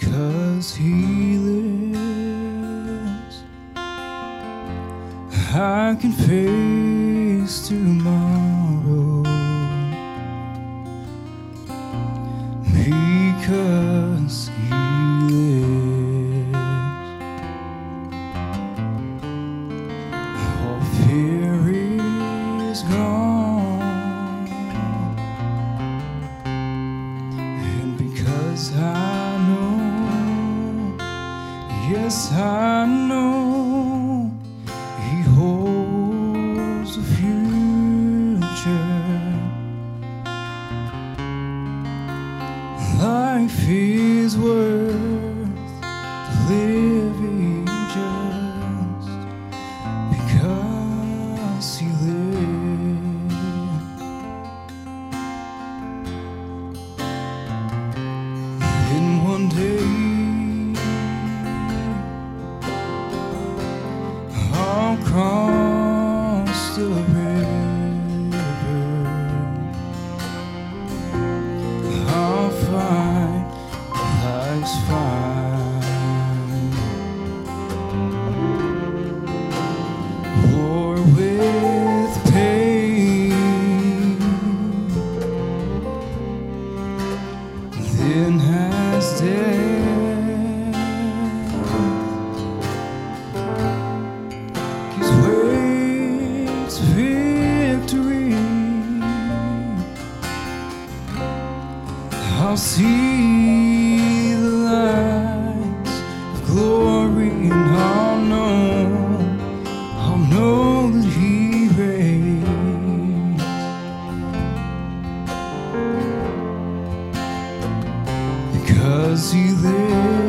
because he lives, I can face tomorrow. Because he lives, all fear is gone. And because I yes, I know, He holds the future. Life is worth life's fine. With pain has death victory. I'll see glory and I'll know, I'll know that He reigns. because he lives.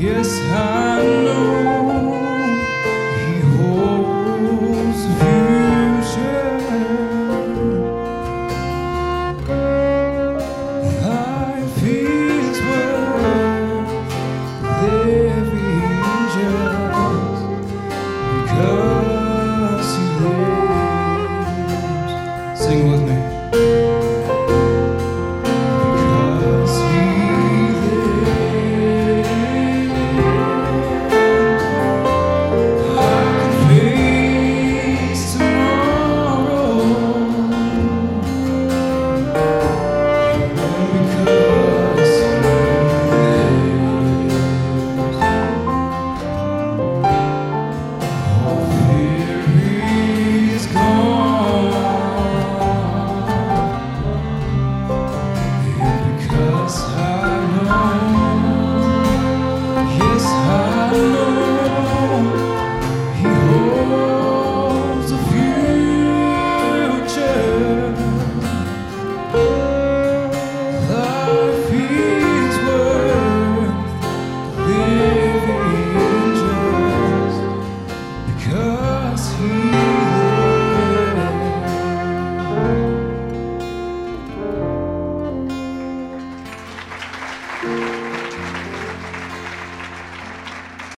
Yes, I.